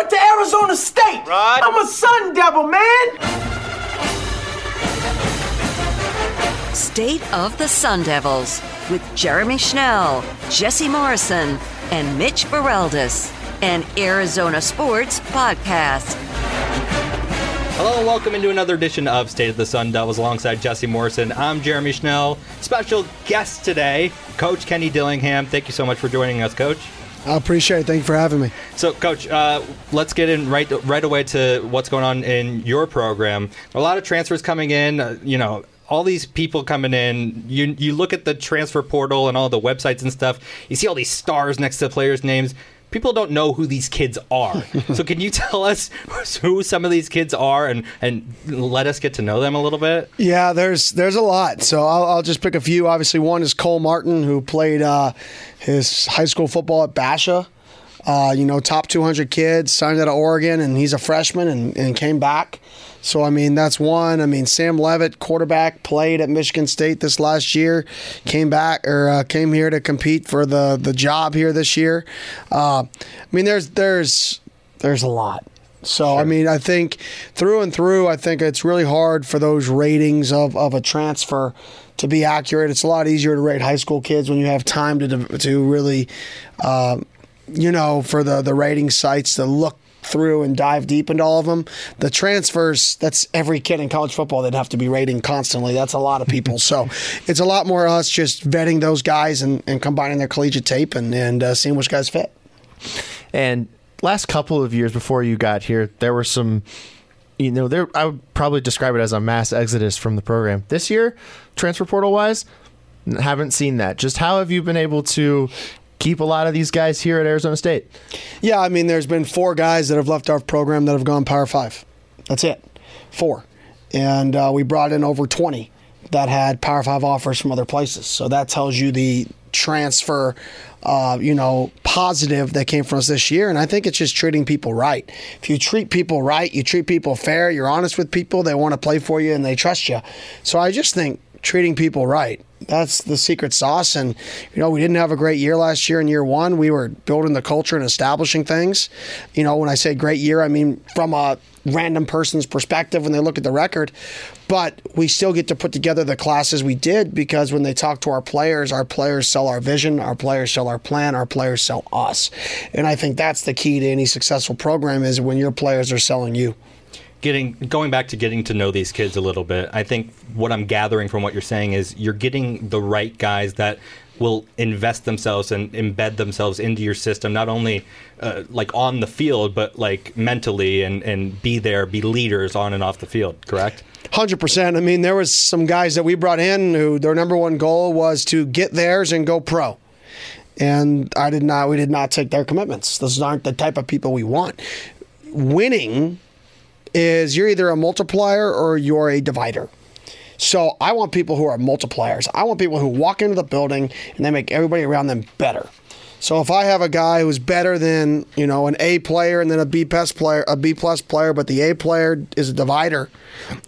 went to Arizona State. Right. I'm a Sun Devil, man. State of the Sun Devils with Jeremy Schnell, Jesse Morrison, and Mitch Baraldis, an Arizona Sports podcast. Hello and welcome into another edition of State of the Sun Devils alongside Jesse Morrison. I'm Jeremy Schnell. Special guest today, Coach Kenny Dillingham. Thank you so much for joining us, Coach. I appreciate it. Thank you for having me. So, Coach, uh, let's get in right right away to what's going on in your program. A lot of transfers coming in. Uh, you know, all these people coming in. You you look at the transfer portal and all the websites and stuff. You see all these stars next to players' names. People don't know who these kids are. so, can you tell us who some of these kids are and and let us get to know them a little bit? Yeah, there's there's a lot. So I'll, I'll just pick a few. Obviously, one is Cole Martin, who played uh, his high school football at Basha. Uh, you know, top 200 kids, signed out of Oregon, and he's a freshman and, and came back. So, I mean, that's one. I mean, Sam Leavitt, quarterback, played at Michigan State this last year, came back or uh, came here to compete for the, the job here this year. Uh, I mean, there's there's there's a lot. So, I mean, I think through and through, I think it's really hard for those ratings of, of a transfer to be accurate. It's a lot easier to rate high school kids when you have time to to really, uh, you know, for the the rating sites to look through and dive deep into all of them. The transfers, that's every kid in college football they'd have to be rating constantly. That's a lot of people. so it's a lot more us just vetting those guys and, and combining their collegiate tape and, and uh, seeing which guys fit. And last couple of years before you got here, there were some, you know, there I would probably describe it as a mass exodus from the program. This year, transfer portal wise, haven't seen that. Just how have you been able to keep a lot of these guys here at Arizona State? Yeah, I mean, there's been four guys that have left our program that have gone Power Five. That's it, four, and uh, we brought in over 20 that had Power Five offers from other places. So that tells you the transfer, uh, you know, positive that came from us this year. And I think it's just treating people right. If you treat people right, you treat people fair, you're honest with people, they want to play for you and they trust you. So I just think treating people right. That's the secret sauce. And, you know, we didn't have a great year last year in year one. We were building the culture and establishing things. You know, when I say great year, I mean from a random person's perspective when they look at the record. But we still get to put together the classes we did because when they talk to our players, our players sell our vision, our players sell our plan, our players sell us. And I think that's the key to any successful program is when your players are selling you getting going back to getting to know these kids a little bit i think what i'm gathering from what you're saying is you're getting the right guys that will invest themselves and embed themselves into your system not only uh, like on the field but like mentally and and be there be leaders on and off the field correct Hundred percent. I mean, there was some guys that we brought in who their number one goal was to get theirs and go pro, and I did not. We did not take their commitments. Those aren't the type of people we want. Winning is you're either a multiplier or you're a divider. So I want people who are multipliers. I want people who walk into the building and they make everybody around them better. So if I have a guy who's better than you know an A player and then a B plus player, a B plus player, but the A player is a divider,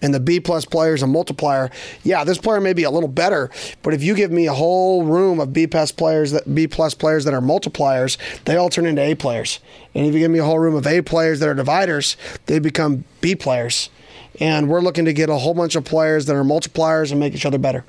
and the B plus player is a multiplier. Yeah, this player may be a little better, but if you give me a whole room of B plus players that B plus players that are multipliers, they all turn into A players. And if you give me a whole room of A players that are dividers, they become B players. And we're looking to get a whole bunch of players that are multipliers and make each other better.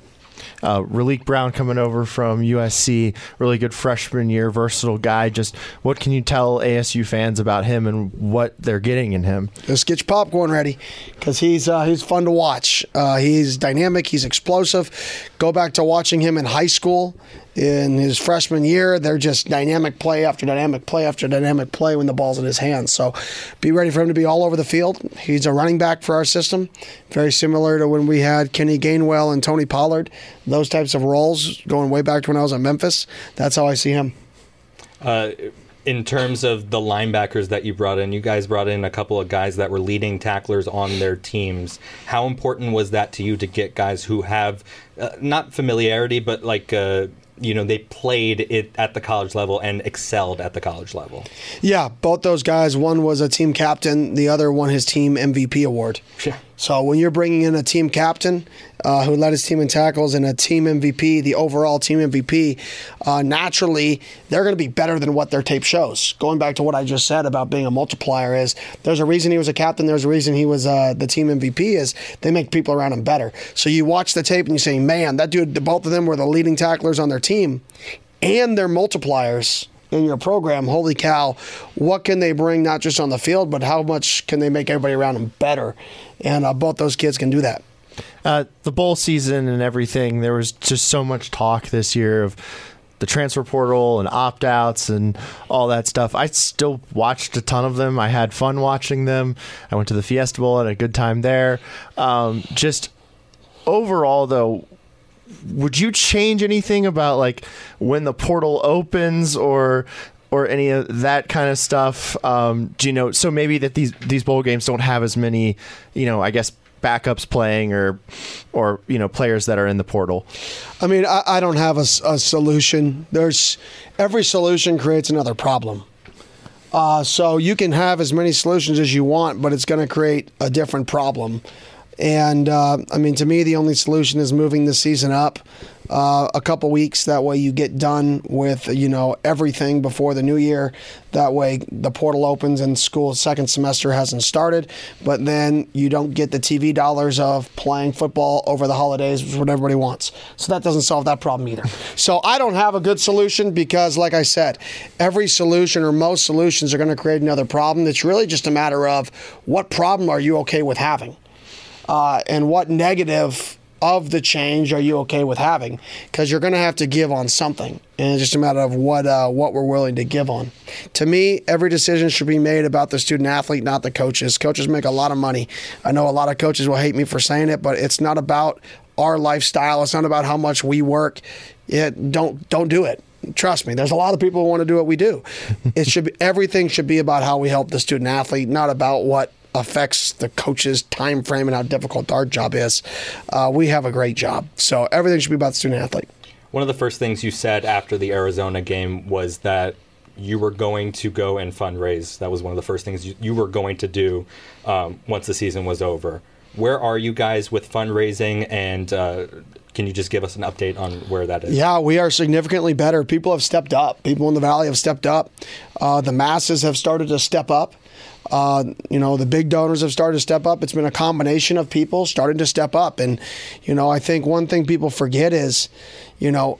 Uh, Brown coming over from USC, really good freshman year, versatile guy. Just what can you tell ASU fans about him and what they're getting in him? Just get your popcorn ready because he's uh, he's fun to watch. Uh, he's dynamic. He's explosive. Go back to watching him in high school. In his freshman year, they're just dynamic play after dynamic play after dynamic play when the ball's in his hands. So be ready for him to be all over the field. He's a running back for our system, very similar to when we had Kenny Gainwell and Tony Pollard. Those types of roles going way back to when I was at Memphis. That's how I see him. Uh, in terms of the linebackers that you brought in, you guys brought in a couple of guys that were leading tacklers on their teams. How important was that to you to get guys who have uh, not familiarity, but like uh, you know they played it at the college level and excelled at the college level? Yeah, both those guys. One was a team captain. The other won his team MVP award. Yeah. So when you're bringing in a team captain uh, who led his team in tackles and a team MVP, the overall team MVP, uh, naturally they're going to be better than what their tape shows. Going back to what I just said about being a multiplier is there's a reason he was a captain. There's a reason he was uh, the team MVP. Is they make people around him better. So you watch the tape and you say, man, that dude, both of them were the leading tacklers on their team, and they're multipliers in your program, holy cow, what can they bring not just on the field, but how much can they make everybody around them better? And uh, both those kids can do that. Uh, the bowl season and everything, there was just so much talk this year of the transfer portal and opt outs and all that stuff. I still watched a ton of them. I had fun watching them. I went to the Fiesta Bowl, had a good time there. Um, just overall, though, would you change anything about like when the portal opens or or any of that kind of stuff? Um, do you know? So maybe that these these bowl games don't have as many, you know, I guess backups playing or or you know players that are in the portal. I mean, I, I don't have a, a, solution. There's every solution creates another problem. Uh, so you can have as many solutions as you want, but it's going to create a different problem. And uh, I mean, to me, the only solution is moving the season up uh, a couple weeks. That way, you get done with you know everything before the new year. That way, the portal opens and school second semester hasn't started. But then you don't get the TV dollars of playing football over the holidays, which is what everybody wants. So that doesn't solve that problem either. So I don't have a good solution because, like I said, every solution or most solutions are going to create another problem. It's really just a matter of what problem are you okay with having uh, and what negative of the change are you okay with having? Because you're going to have to give on something, and it's just a matter of what uh, what we're willing to give on. To me, every decision should be made about the student athlete, not the coaches. Coaches make a lot of money. I know a lot of coaches will hate me for saying it, but it's not about our lifestyle. It's not about how much we work. It, don't don't do it trust me there's a lot of people who want to do what we do it should be everything should be about how we help the student athlete not about what affects the coach's time frame and how difficult our job is. Uh, we have a great job, so everything should be about the student athlete. One of the first things you said after the Arizona game was that you were going to go and fundraise. That was one of the first things you, you were going to do um, once the season was over. Where are you guys with fundraising and uh, can you just give us an update on where that is? Yeah, we are significantly better. People have stepped up. People in the valley have stepped up. Uh, the masses have started to step up. Uh, you know, the big donors have started to step up. It's been a combination of people starting to step up. And, you know, I think one thing people forget is, you know,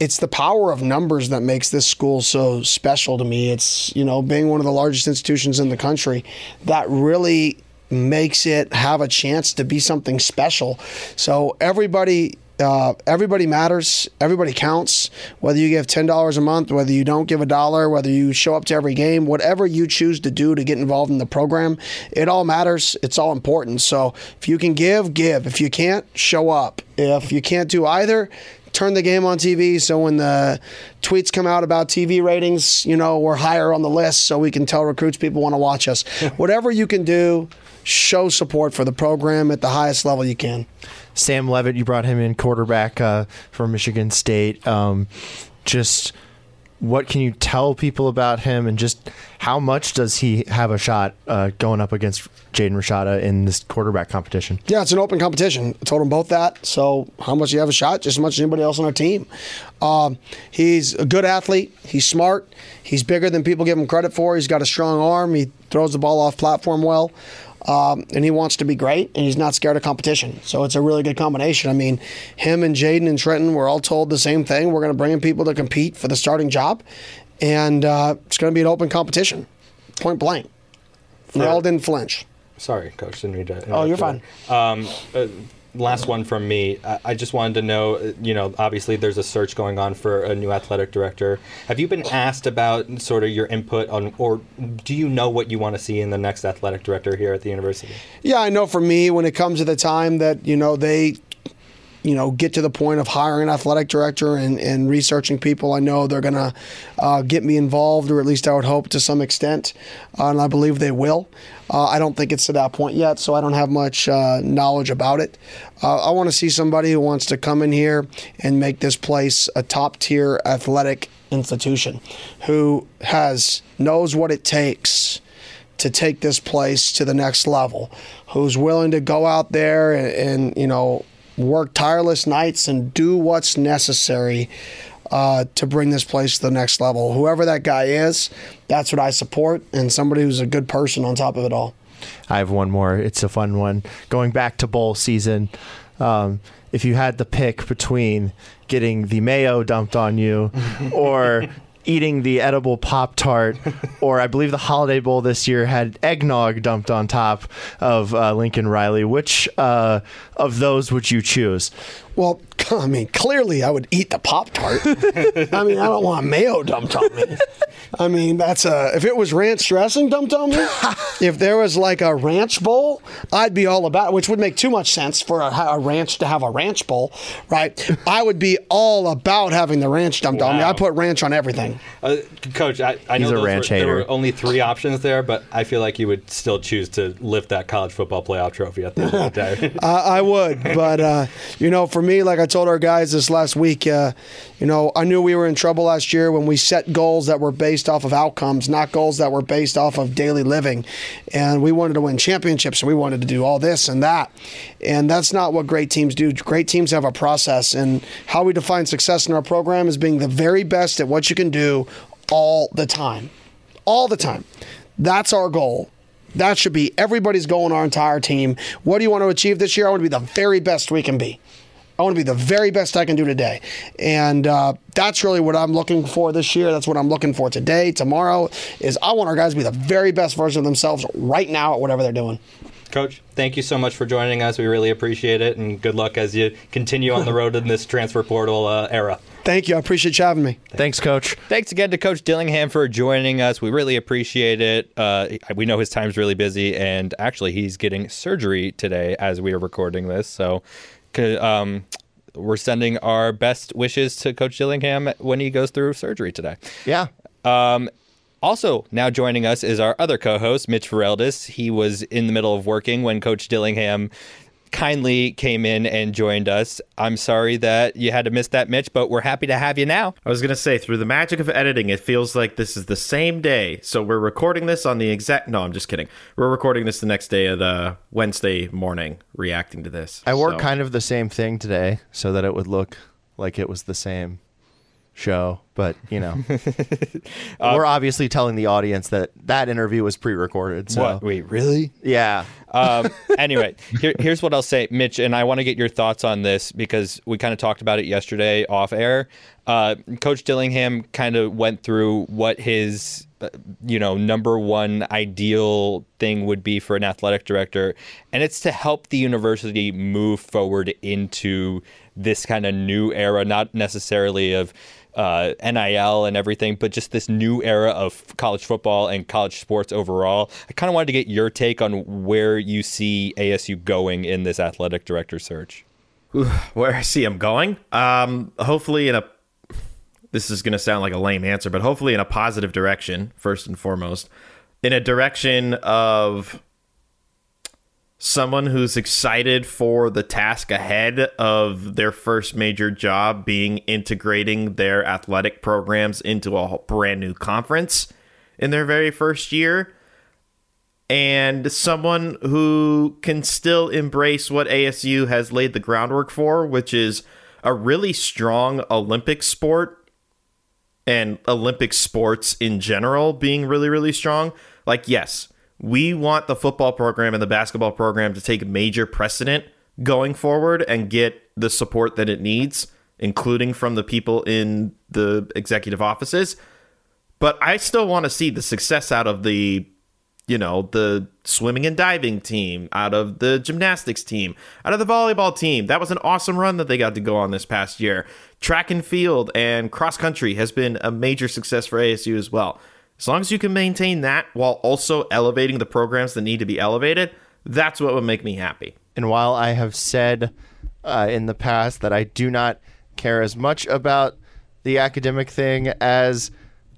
it's the power of numbers that makes this school so special to me. It's, you know, being one of the largest institutions in the country that really makes it have a chance to be something special. So everybody uh, everybody matters. Everybody counts. Whether you give ten dollars a month, whether you don't give a dollar, whether you show up to every game, whatever you choose to do to get involved in the program, it all matters. It's all important. So if you can give, give. If you can't, show up. If you can't do either, turn the game on TV so when the tweets come out about TV ratings, you know, we're higher on the list so we can tell recruits people want to watch us. Whatever you can do, show support for the program at the highest level you can. Sam Leavitt, you brought him in quarterback uh, for Michigan State. Um, just what can you tell people about him, and just how much does he have a shot uh, going up against Jaden Rashada in this quarterback competition? Yeah, it's an open competition. I told him both that. So, how much do you have a shot? Just as much as anybody else on our team. Um, he's a good athlete. He's smart. He's bigger than people give him credit for. He's got a strong arm. He throws the ball off platform well. Um, and he wants to be great, and he's not scared of competition. So it's a really good combination. I mean, him and Jaden and Trenton were all told the same thing. We're going to bring in people to compete for the starting job, and uh, it's going to be an open competition, point blank. We all didn't flinch. Sorry, coach. Didn't read that. Oh, you're fine. Um, uh, last one from me. I, I just wanted to know, uh, you know, obviously there's a search going on for a new athletic director. Have you been asked about sort of your input on, or do you know what you want to see in the next athletic director here at the university? Yeah, I know for me, when it comes to the time that, you know, they you know, get to the point of hiring an athletic director and, and researching people. I know they're going to uh, get me involved, or at least I would hope to some extent, uh, and I believe they will. Uh, I don't think it's to that point yet, so I don't have much uh, knowledge about it. Uh, I want to see somebody who wants to come in here and make this place a top tier athletic institution, who has knows what it takes to take this place to the next level, who's willing to go out there and, and you know work tireless nights and do what's necessary uh, to bring this place to the next level. Whoever that guy is, that's what I support, and somebody who's a good person on top of it all. I have one more. It's a fun one. Going back to bowl season, um, if you had the pick between getting the mayo dumped on you or eating the edible Pop Tart, or I believe the Holiday Bowl this year had eggnog dumped on top of uh, Lincoln Riley, which uh, of those would you choose? Well, I mean, clearly I would eat the Pop Tart. I mean, I don't want mayo dumped on me. I mean, that's a. If it was ranch dressing dumped on me, if there was like a ranch bowl, I'd be all about it, which would make too much sense for a, a ranch to have a ranch bowl, right? I would be all about having the ranch dumped on me. I put ranch on everything. Uh, Coach, I, I know a ranch were, there hater. were only three options there, but I feel like you would still choose to lift that college football playoff trophy at the end of the day. I, I would, but uh, you know, for me, like I told our guys this last week, uh, you know, I knew we were in trouble last year when we set goals that were based off of outcomes, not goals that were based off of daily living, and we wanted to win championships and we wanted to do all this and that, and that's not what great teams do. Great teams have a process, and how we define success in our program is being the very best at what you can do all the time, all the time. That's our goal. That should be everybody's goal in our entire team. What do you want to achieve this year? I want to be the very best we can be. I want to be the very best I can do today. And uh, that's really what I'm looking for this year. That's what I'm looking for today, tomorrow, is I want our guys to be the very best version of themselves right now at whatever they're doing. Coach, thank you so much for joining us. We really appreciate it, and good luck as you continue on the road in this transfer portal uh, era. Thank you. I appreciate you having me. Thanks, Coach. Thanks again to Coach Dillingham for joining us. We really appreciate it. Uh, we know his time's really busy, and actually, he's getting surgery today as we are recording this. So, c- um, we're sending our best wishes to Coach Dillingham when he goes through surgery today. Yeah. Um, also, now joining us is our other co-host, Mitch Ferreldis. He was in the middle of working when Coach Dillingham kindly came in and joined us. I'm sorry that you had to miss that, Mitch, but we're happy to have you now. I was going to say, through the magic of editing, it feels like this is the same day. So we're recording this on the exact. No, I'm just kidding. We're recording this the next day of the Wednesday morning, reacting to this. I wore So- kind of the same thing today so that it would look like it was the same show, but you know, we're obviously telling the audience that that interview was pre-recorded. So What? Wait, really? yeah, um, anyway, here, here's what I'll say, Mitch, and I want to get your thoughts on this because we kind of talked about it yesterday off air. Uh, Coach Dillingham kind of went through what his, uh, you know, number one ideal thing would be for an athletic director, and it's to help the university move forward into this kind of new era, not necessarily of uh, NIL and everything, but just this new era of college football and college sports overall. I kind of wanted to get your take on where you see ASU going in this athletic director search. where I see him going. Um, hopefully in a this is going to sound like a lame answer, but hopefully in a positive direction first and foremost, in a direction of someone who's excited for the task ahead of their first major job being integrating their athletic programs into a brand new conference in their very first year and someone who can still embrace what ASU has laid the groundwork for, which is a really strong Olympic sport and Olympic sports in general being really, really strong. Like, yes, we want the football program and the basketball program to take major precedent going forward and get the support that it needs, including from the people in the executive offices. But I still want to see the success out of the you know, the swimming and diving team, out of the gymnastics team, out of the volleyball team. That was an awesome run that they got to go on this past year. Track and field and cross country has been a major success for ASU as well. As long as you can maintain that while also elevating the programs that need to be elevated, that's what would make me happy. And while I have said uh, in the past that I do not care as much about the academic thing as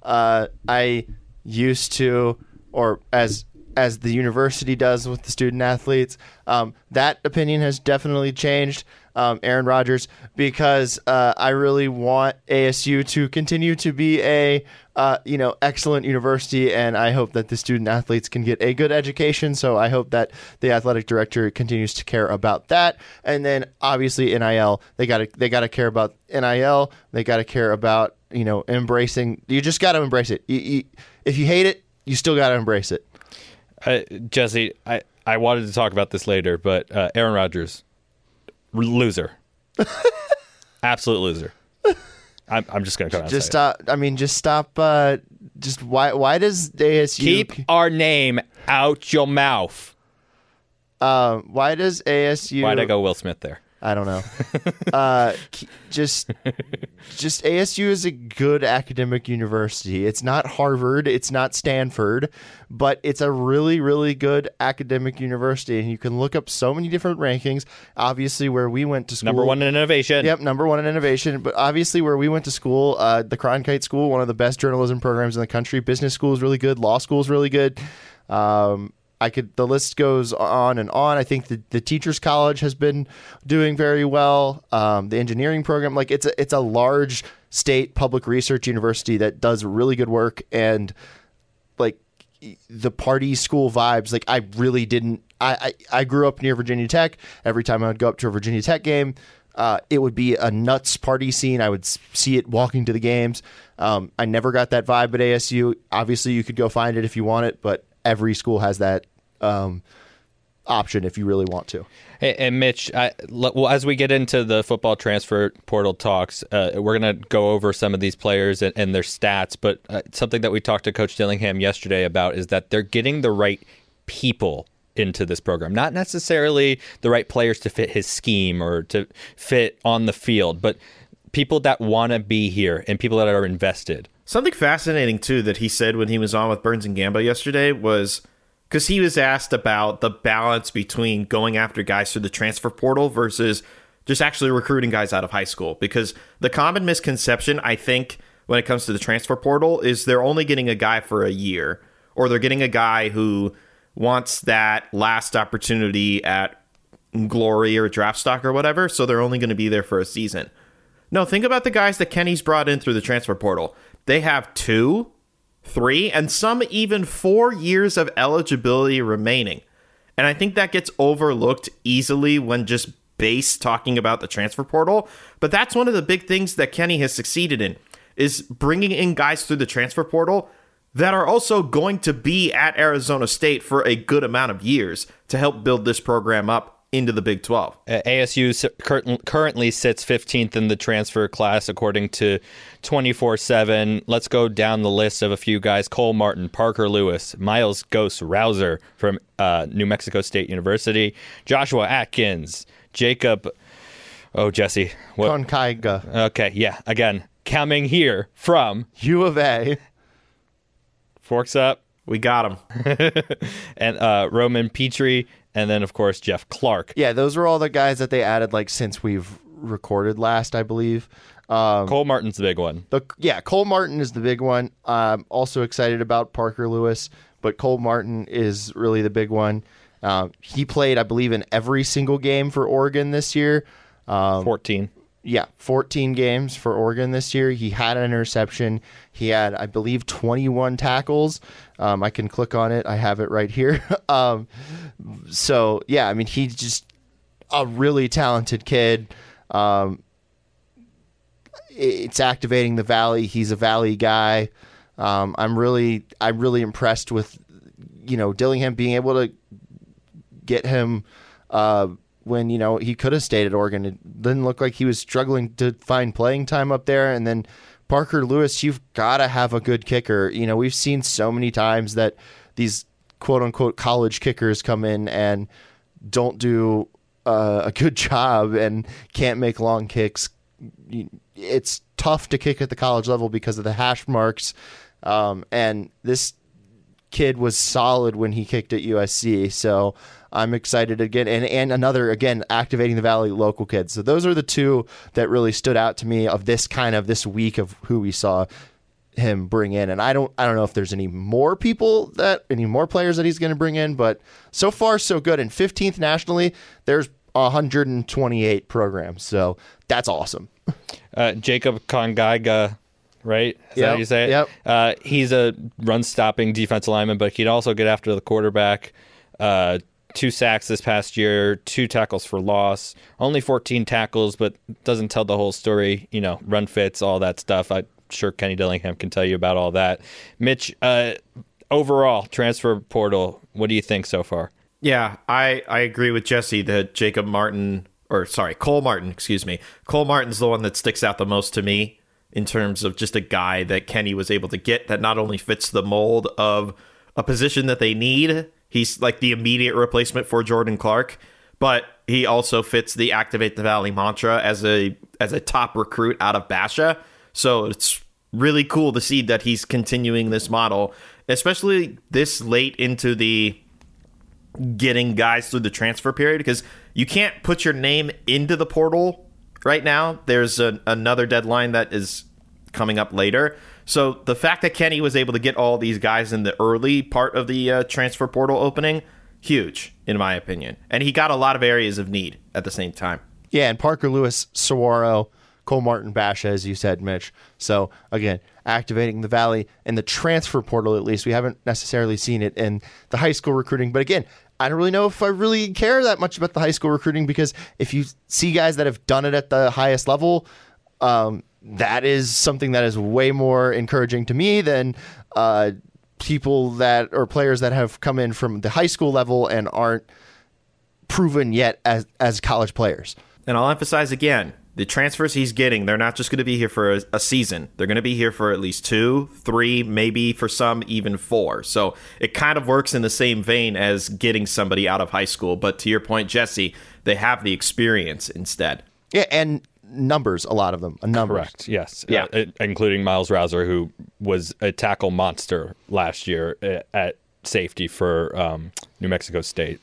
uh, I used to, or as as the university does with the student athletes. Um, that opinion has definitely changed, um, Aaron Rodgers, because uh, I really want ASU to continue to be a uh, you know excellent university, and I hope that the student athletes can get a good education. So I hope that the athletic director continues to care about that, and then obviously NIL, they got to they got to care about NIL, they got to care about you know embracing. You just got to embrace it. You, you, if you hate it, you still got to embrace it. Uh, Jesse, I, I wanted to talk about this later, but uh, Aaron Rodgers, loser, absolute loser. I'm, I'm just gonna come out. Just stop. I mean, just stop. Uh, just why? Why does ASU keep our name out your mouth. Um, why does ASU? Why'd I go Will Smith there? I don't know. uh, just, just ASU is a good academic university. It's not Harvard, it's not Stanford, but it's a really, really good academic university. And you can look up so many different rankings. Obviously, where we went to school, Number one in innovation. Yep, number one in innovation. But obviously, where we went to school, uh, the Cronkite School, one of the best journalism programs in the country. Business school is really good. Law school is really good. Um, I could. The list goes on and on. I think the, the Teachers College has been doing very well. Um, the engineering program, like it's a it's a large state public research university that does really good work and like the party school vibes like i really didn't I, I i grew up near virginia tech every time i would go up to a virginia tech game uh, it would be a nuts party scene i would see it walking to the games um, i never got that vibe at asu obviously you could go find it if you want it but every school has that um, option if you really want to and Mitch, well, as we get into the football transfer portal talks, uh, we're going to go over some of these players and, and their stats. But uh, something that we talked to Coach Dillingham yesterday about is that they're getting the right people into this program, not necessarily the right players to fit his scheme or to fit on the field, but people that want to be here and people that are invested. Something fascinating too that he said when he was on with Burns and Gamba yesterday was because he was asked about the balance between going after guys through the transfer portal versus just actually recruiting guys out of high school. Because the common misconception, I think, when it comes to the transfer portal is they're only getting a guy for a year, or they're getting a guy who wants that last opportunity at glory or draft stock or whatever, so they're only going to be there for a season. No, think about the guys that Kenny's brought in through the transfer portal. They have two, three, and some even four years of eligibility remaining. And I think that gets overlooked easily when just base talking about the transfer portal. But that's one of the big things that Kenny has succeeded in is bringing in guys through the transfer portal that are also going to be at Arizona State for a good amount of years to help build this program up into the Big 12. Uh, ASU cur- currently sits 15th in the transfer class according to 24 7. Let's go down the list of a few guys Cole Martin, Parker Lewis, Miles Ghost Rowser from uh, New Mexico State University, Joshua Atkins, Jacob. Oh, Jesse. What? Kongaika, Okay, yeah. Again, coming here from u of a Forks Up We got him. and uh, Roman Petrie, and then, of course, Jeff Clark. yeah those are all the guys that they added like since we've recorded last i believe um, Cole Martin's the big one. The yeah, Cole Martin is the big one. I'm also excited about Parker Lewis, but Cole Martin is really the big one. Um, he played, I believe, in every single game for Oregon this year. Um, 14. Yeah, 14 games for Oregon this year. He had an interception. He had, I believe, 21 tackles. Um, I can click on it. I have it right here. um, so yeah, I mean, he's just a really talented kid. Um, it's activating the valley. He's a valley guy. Um, I'm really, I'm really impressed with, you know, Dillingham being able to get him uh, when you know he could have stayed at Oregon. It didn't look like he was struggling to find playing time up there. And then Parker Lewis, you've got to have a good kicker. You know, we've seen so many times that these quote unquote college kickers come in and don't do uh, a good job and can't make long kicks. It's tough to kick at the college level because of the hash marks. Um, and this kid was solid when he kicked at USC. So I'm excited again. And, and another, again, activating the Valley local kids. So those are the two that really stood out to me of this kind of this week of who we saw. him bring in. And I don't I don't know if there's any more people that any more players that he's going to bring in, but so far so good. And 15th nationally, there's 128 programs, so that's awesome. Uh, Jacob Kongaika, right? Is that Yep, how you say it? yep. Uh, he's a run stopping defensive lineman, but he'd also get after the quarterback. Uh, two sacks this past year, two tackles for loss, only 14 tackles, but doesn't tell the whole story. You know, run fits, all that stuff. I'm sure Kenny Dillingham can tell you about all that. Mitch, uh, overall, transfer portal, what do you think so far? Yeah, I, I agree with Jesse that Jacob Martin, or sorry, Cole Martin, excuse me. Cole Martin's the one that sticks out the most to me in terms of just a guy that Kenny was able to get that not only fits the mold of a position that they need, he's like the immediate replacement for Jordan Clark, but he also fits the activate the valley mantra as a as a top recruit out of Basha. So it's really cool to see that he's continuing this model, especially this late into the getting guys through the transfer period because you can't put your name into the portal right now. There's a, another deadline that is coming up later. So the fact that Kenny was able to get all these guys in the early part of the uh, transfer portal opening, huge in my opinion, and he got a lot of areas of need at the same time. Yeah, and Parker Lewis, Saguaro, Cole Martin, Basha, as you said, Mitch. So again, activating the Valley in the transfer portal. At least we haven't necessarily seen it in the high school recruiting. But again, I don't really know if I really care that much about the high school recruiting because if you see guys that have done it at the highest level, um, that is something that is way more encouraging to me than uh, people that or players that have come in from the high school level and aren't proven yet as as college players. And I'll emphasize again the transfers he's getting, they're not just going to be here for a, a season. They're going to be here for at least two, three, maybe for some, even four. So it kind of works in the same vein as getting somebody out of high school. But to your point, Jesse, they have the experience instead. Yeah, and numbers, a lot of them, a number. Correct. Yes. Yeah. Uh, including Miles Rowser, who was a tackle monster last year at, at safety for um, New Mexico State.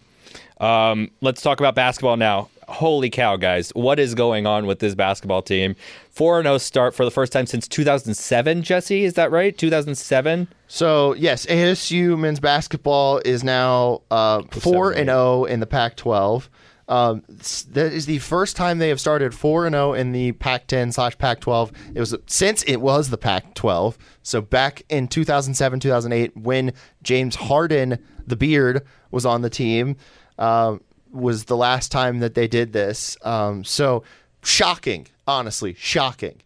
Um, let's talk about basketball now. Holy cow, guys! What is going on with this basketball team? Four and zero start for the first time since 2007. Jesse, is that right? 2007. So yes, ASU men's basketball is now uh, four and zero in the Pac-12. Um, that is the first time they have started four and zero in the Pac-10 slash Pac-12. It was since it was the Pac-12. So back in 2007, 2008, when James Harden, the beard, was on the team, um, was the last time that they did this. Um, so shocking, honestly, shocking,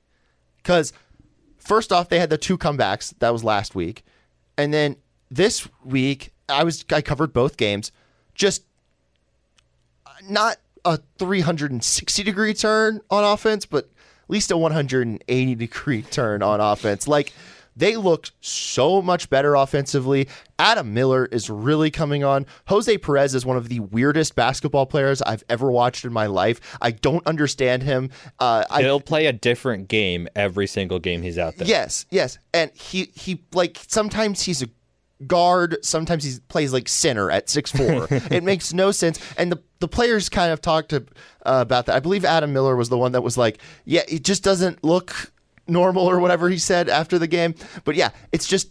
because first off, they had the two comebacks. That was last week. And then this week, I was I covered both games. Just not a 360 degree turn on offense, but at least a 180 degree turn on offense. Like they looked so much better offensively. Adam Miller is really coming on. Jose Perez is one of the weirdest basketball players I've ever watched in my life. I don't understand him. Uh, He'll play a different game every single game he's out there. Yes, yes, and he he like sometimes he's a guard, sometimes he plays like center at six four. it makes no sense, and the the players kind of talked to, uh, about that. I believe Adam Miller was the one that was like, yeah, it just doesn't look normal or whatever he said after the game. But yeah, it's just.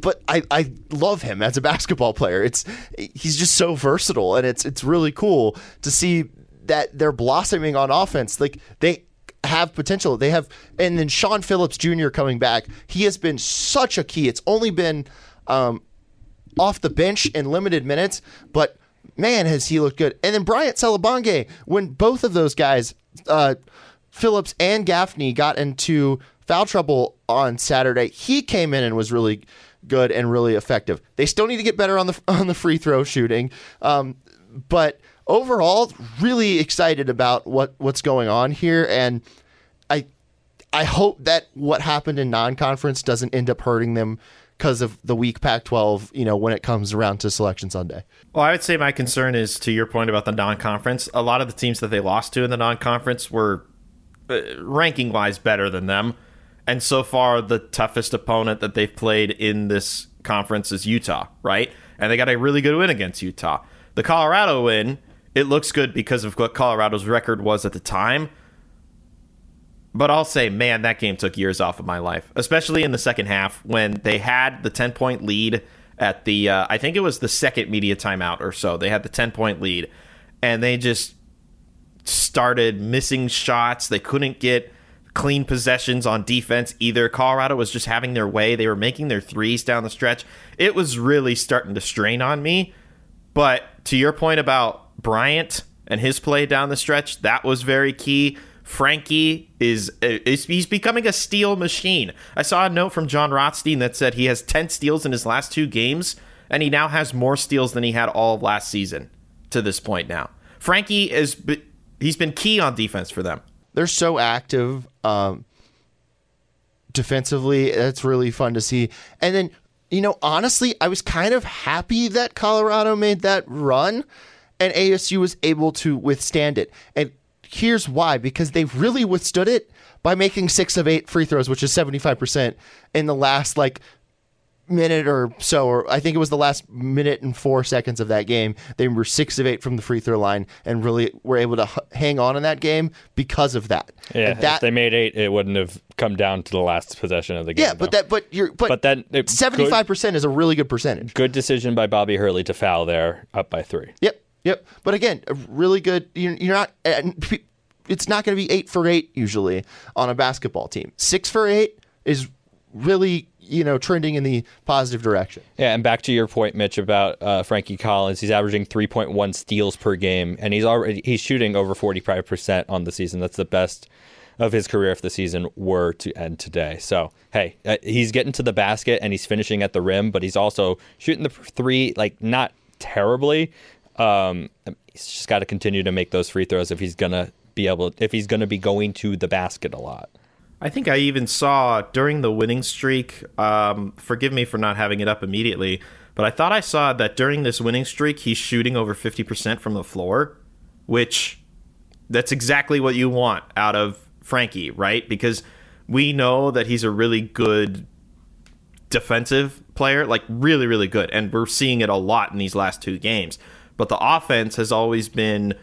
But I, I love him as a basketball player. It's he's just so versatile, and it's it's really cool to see that they're blossoming on offense. Like they have potential. They have, and then Shawn Phillips Jr. coming back. He has been such a key. It's only been um, off the bench in limited minutes, but man, has he looked good. And then Bryant Selebangue, when both of those guys, uh, Phillips and Gaffney, got into foul trouble on Saturday, he came in and was really good and really effective. They still need to get better on the on the free throw shooting, um, but overall, really excited about what what's going on here, and I I hope that what happened in non-conference doesn't end up hurting them because of the weak Pac-12. You know, when it comes around to Selection Sunday. Well, I would say my concern is to your point about the non-conference. A lot of the teams that they lost to in the non-conference were uh, ranking-wise better than them, and so far the toughest opponent that they've played in this conference is Utah, right? And they got a really good win against Utah. The Colorado win, it looks good because of what Colorado's record was at the time. But I'll say, man, that game took years off of my life, especially in the second half when they had the 10 point lead at the, uh, I think it was the second media timeout or so. They had the 10 point lead and they just started missing shots. They couldn't get clean possessions on defense either. Colorado was just having their way. They were making their threes down the stretch. It was really starting to strain on me. But to your point about Bryant and his play down the stretch, that was very key. Frankie is, is he's becoming a steal machine. I saw a note from Jon Rothstein that said he has 10 steals in his last two games, and he now has more steals than he had all of last season to this point now. Frankie is he's been key on defense for them. They're so active um, defensively. That's really fun to see. And then, you know, honestly, I was kind of happy that Colorado made that run and ASU was able to withstand it. And here's why because they really withstood it by making six of eight free throws, which is 75% in the last like minute or so, or I think it was the last minute and four seconds of that game. They were six of eight from the free throw line and really were able to h- hang on in that game because of that. Yeah, And that if they made eight, it wouldn't have come down to the last possession of the game. yeah, but though. that but you're but, But then it- seventy five percent is a really good percentage. good decision by Bobby Hurley to foul there, up by three. Yep, yep. But again, a really good. You're, you're not. It's not going to be eight for eight usually on a basketball team. Six for eight is really you know trending in the positive direction. Yeah, and back to your point, Mitch, about uh, Frankie Collins. He's averaging 3.1 steals per game, and he's already he's shooting over 45 percent on the season. That's the best of his career if the season were to end today. So hey, uh, he's getting to the basket and he's finishing at the rim, but he's also shooting the three like not terribly. Um, he's just got to continue to make those free throws if he's gonna be able if he's gonna be going to the basket a lot. I think I even saw during the winning streak. Um, forgive me for not having it up immediately, but I thought I saw that during this winning streak, he's shooting over fifty percent from the floor, which that's exactly what you want out of Frankie, right? Because we know that he's a really good defensive player, like really, really good, and we're seeing it a lot in these last two games. But the offense has always been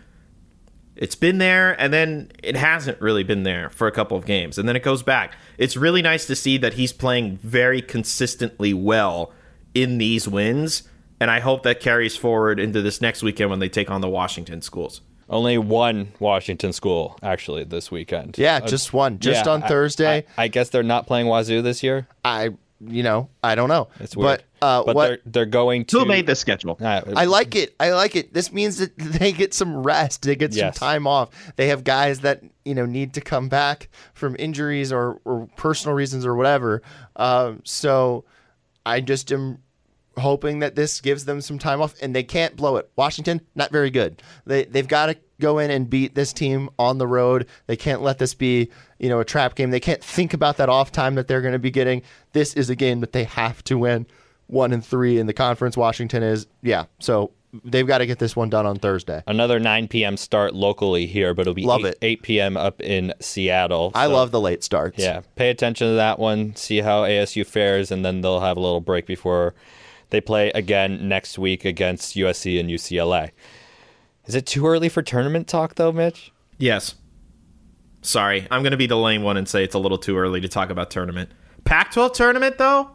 it's been there and then it hasn't really been there for a couple of games and then it goes back. It's really nice to see that he's playing very consistently well in these wins and I hope that carries forward into this next weekend when they take on the Washington schools. Only one Washington school actually this weekend. Yeah, Uh, just one, just yeah, on I- Thursday. I, I guess they're not playing Wazoo this year. I, you know, I don't know. It's weird. But, uh, but what they're they're going to Who made the schedule? Uh, I like it. I like it. This means that they get some rest. They get some time off. They have guys that you know need to come back from injuries or, or personal reasons or whatever. Um, so I just am hoping that this gives them some time off, and they can't blow it. Washington, not very good. They they've got to go in and beat this team on the road. They can't let this be you know a trap game. They can't think about that off time that they're going to be getting. This is a game that they have to win. One and three in the conference. Washington is yeah. So they've got to get this one done on Thursday. another 9 p.m. start locally here, but it'll be Love 8, it. 8 p.m. up in Seattle. I love the late starts. Yeah, pay attention to that one. See how ASU fares, and then they'll have a little break before they play again next week against USC and UCLA. Is it too early for tournament talk, though, Mitch? Yes. Sorry, I'm going to be the lame one and say it's a little too early to talk about tournament. Pac-12 tournament though,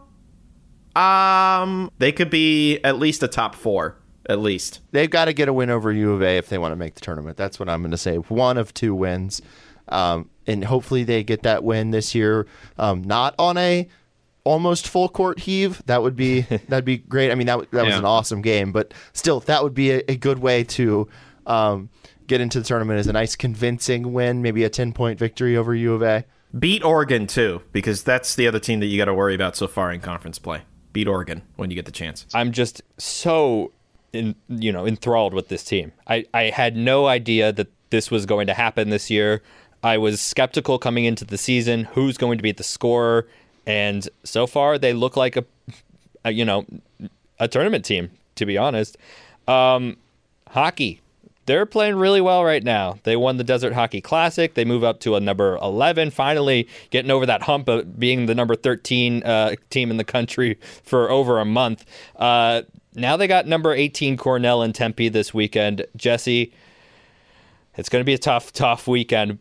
um, they could be at least a top 4, at least. they've got to get a win over U of A if they want to make the tournament. That's what I'm going to say. One of two wins, um, and hopefully they get that win this year. Um, not on a almost full court heave. That would be that'd be great. I mean that that was Yeah. an awesome game, but still that would be a, a good way to. Um, Get into the tournament as a nice convincing win, maybe a 10 point victory over U of A. Beat Oregon too, because that's the other team that you got to worry about so far in conference play. Beat Oregon when you get the chance. I'm just so in, you know enthralled with this team. I, I had no idea that this was going to happen this year. I was skeptical coming into the season who's going to be the scorer, and so far they look like a, a you know a tournament team. To be honest, um, hockey. They're playing really well right now. They won the Desert Hockey Classic. They move up to a number 11, finally getting over that hump of being the number 13 uh, team in the country for over a month. Uh, now they got number 18 Cornell and Tempe this weekend. Jesse, it's going to be a tough, tough weekend.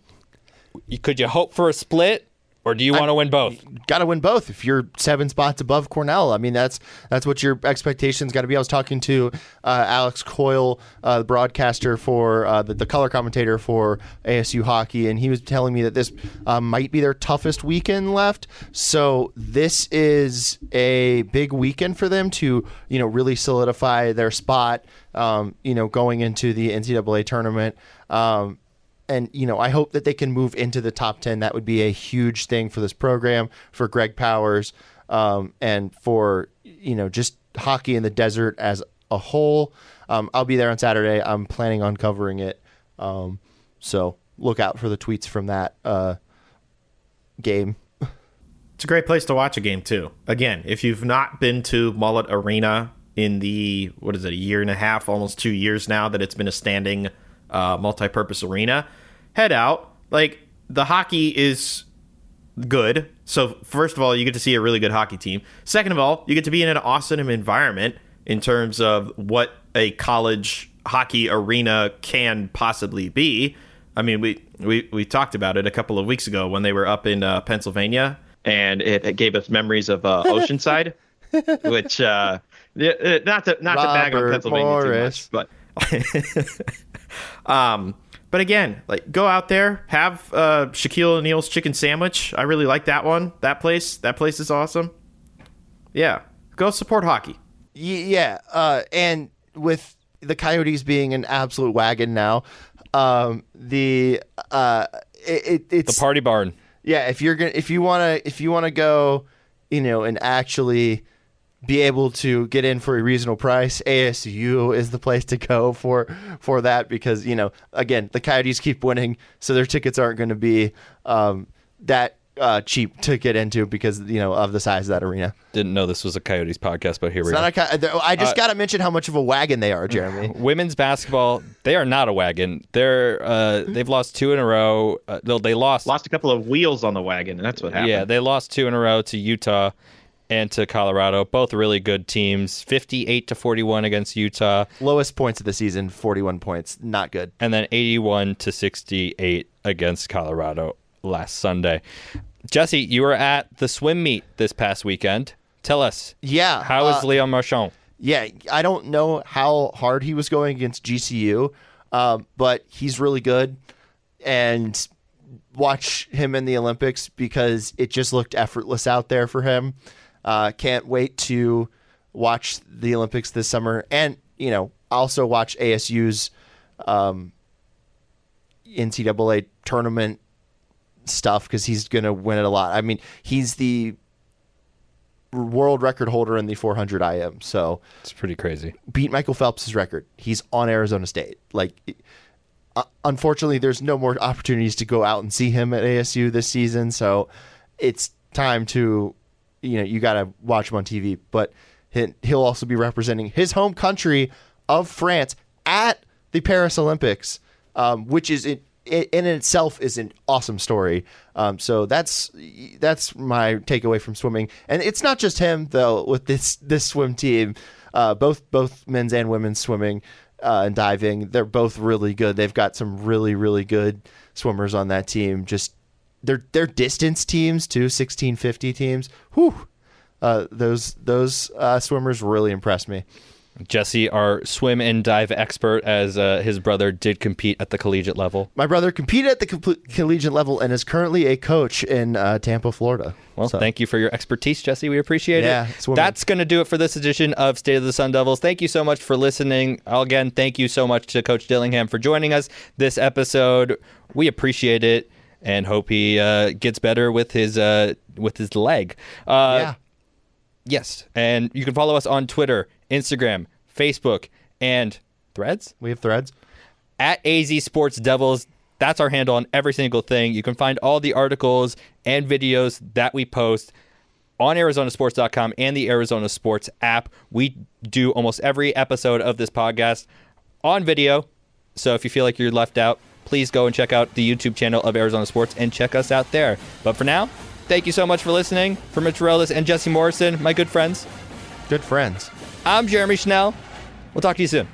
could you hope for a split, or do you want to win both? got to win both if you're seven spots above Cornell. I mean, that's that's what your expectations got to be. I was talking to uh, Alex Coyle, uh, the broadcaster for uh, the, the color commentator for ASU hockey, and he was telling me that this uh, might be their toughest weekend left. So this is a big weekend for them to you know really solidify their spot. Um, you know, going into the NCAA tournament. Um, and you know, I hope that they can move into the top ten. That would be a huge thing for this program, for Greg Powers, um, and for you know just hockey in the desert as a whole. Um, I'll be there on Saturday. I'm planning on covering it, um, so look out for the tweets from that uh, game. It's a great place to watch a game too. Again, if you've not been to Mullet Arena in the what is it, a year and a half, almost two years now that it's been a standing uh, multi-purpose arena, head out. Like the hockey is good. So first of all, you get to see a really good hockey team. Second of all, you get to be in an awesome environment in terms of what a college hockey arena can possibly be. I mean, we we we talked about it a couple of weeks ago when they were up in uh, Pennsylvania, and it, it gave us memories of uh, Oceanside, which uh, uh, not to not to bag on Pennsylvania Morris. too much, but um, but again, like go out there, have uh, Shaquille O'Neal's chicken sandwich. I really like that one. That place, that place is awesome. Yeah, go support hockey. Y- yeah, uh, and with the Coyotes being an absolute wagon now, um, the uh, it, it, The party barn. yeah. If you're gonna if you wanna if you wanna go, you know, and actually be able to get in for a reasonable price, ASU is the place to go for for that because you know again the Coyotes keep winning, so their tickets aren't going to be um, that uh, cheap to get into because you know of the size of that arena. Didn't know this was a Coyotes podcast, but here we It's are. not a, co- I just got to mention how much of a wagon they are, Jeremy. Women's basketball, they are not a wagon. They're uh, they've lost two in a row. Uh, they lost. Lost a couple of wheels on the wagon, and that's what happened. Yeah, they lost two in a row to Utah and to Colorado. Both really good teams. Fifty-eight to forty-one against Utah, Lowest points of the season, 41 points. Not good. and then eighty-one to sixty-eight against Colorado last Sunday. Jesse, you were at the swim meet this past weekend. Tell us, Yeah. how is uh, Leon Marchand? Yeah, I don't know how hard he was going against GCU, um, but he's really good. And watch him in the Olympics because it just looked effortless out there for him. Uh, can't wait to watch the Olympics this summer, and you know, also watch ASU's um, NCAA tournament stuff because he's going to win it a lot. I mean, he's the world record holder in the 400 IM, so It's pretty crazy. beat Michael Phelps' record. He's on Arizona State. Like, uh, unfortunately, there's no more opportunities to go out and see him at ASU this season. So it's time to, you know, you got to watch him on TV. But he- he'll also be representing his home country of France at the Paris Olympics, um, which is in, in itself is an awesome story. Um, so that's that's my takeaway from swimming. And it's not just him though. With this this swim team, uh, both both men's and women's swimming uh, and diving, they're both really good. They've got some really really good swimmers on that team. Just they're they're distance teams too, sixteen fifty teams. Whew. Uh, those those uh, swimmers really impressed me. Jesse, our swim and dive expert, as uh, his brother did compete at the collegiate level. My brother competed at the collegiate level and is currently a coach in uh, Tampa, Florida. Well, So- thank you for your expertise, Jesse. We appreciate Yeah, it. swimming. That's going to do it for this edition of State of the Sun Devils. Thank you so much for listening. Again, thank you so much to Coach Dillingham for joining us this episode. We appreciate it and hope he uh, gets better with his uh, with his leg. Uh, yeah. Yes, and you can follow us on Twitter, Instagram, Facebook, and Threads We have threads. at AZ Sports Devils. That's our handle on every single thing. You can find all the articles and videos that we post on ArizonaSports.com and the Arizona Sports app. We do almost every episode of this podcast on video. So if you feel like you're left out, please go and check out the YouTube channel of Arizona Sports and check us out there. But for now, thank you so much for listening. For Mitch Morales and Jesse Morrison, my good friends, Good friends. I'm Jeremy Schnell. We'll talk to you soon.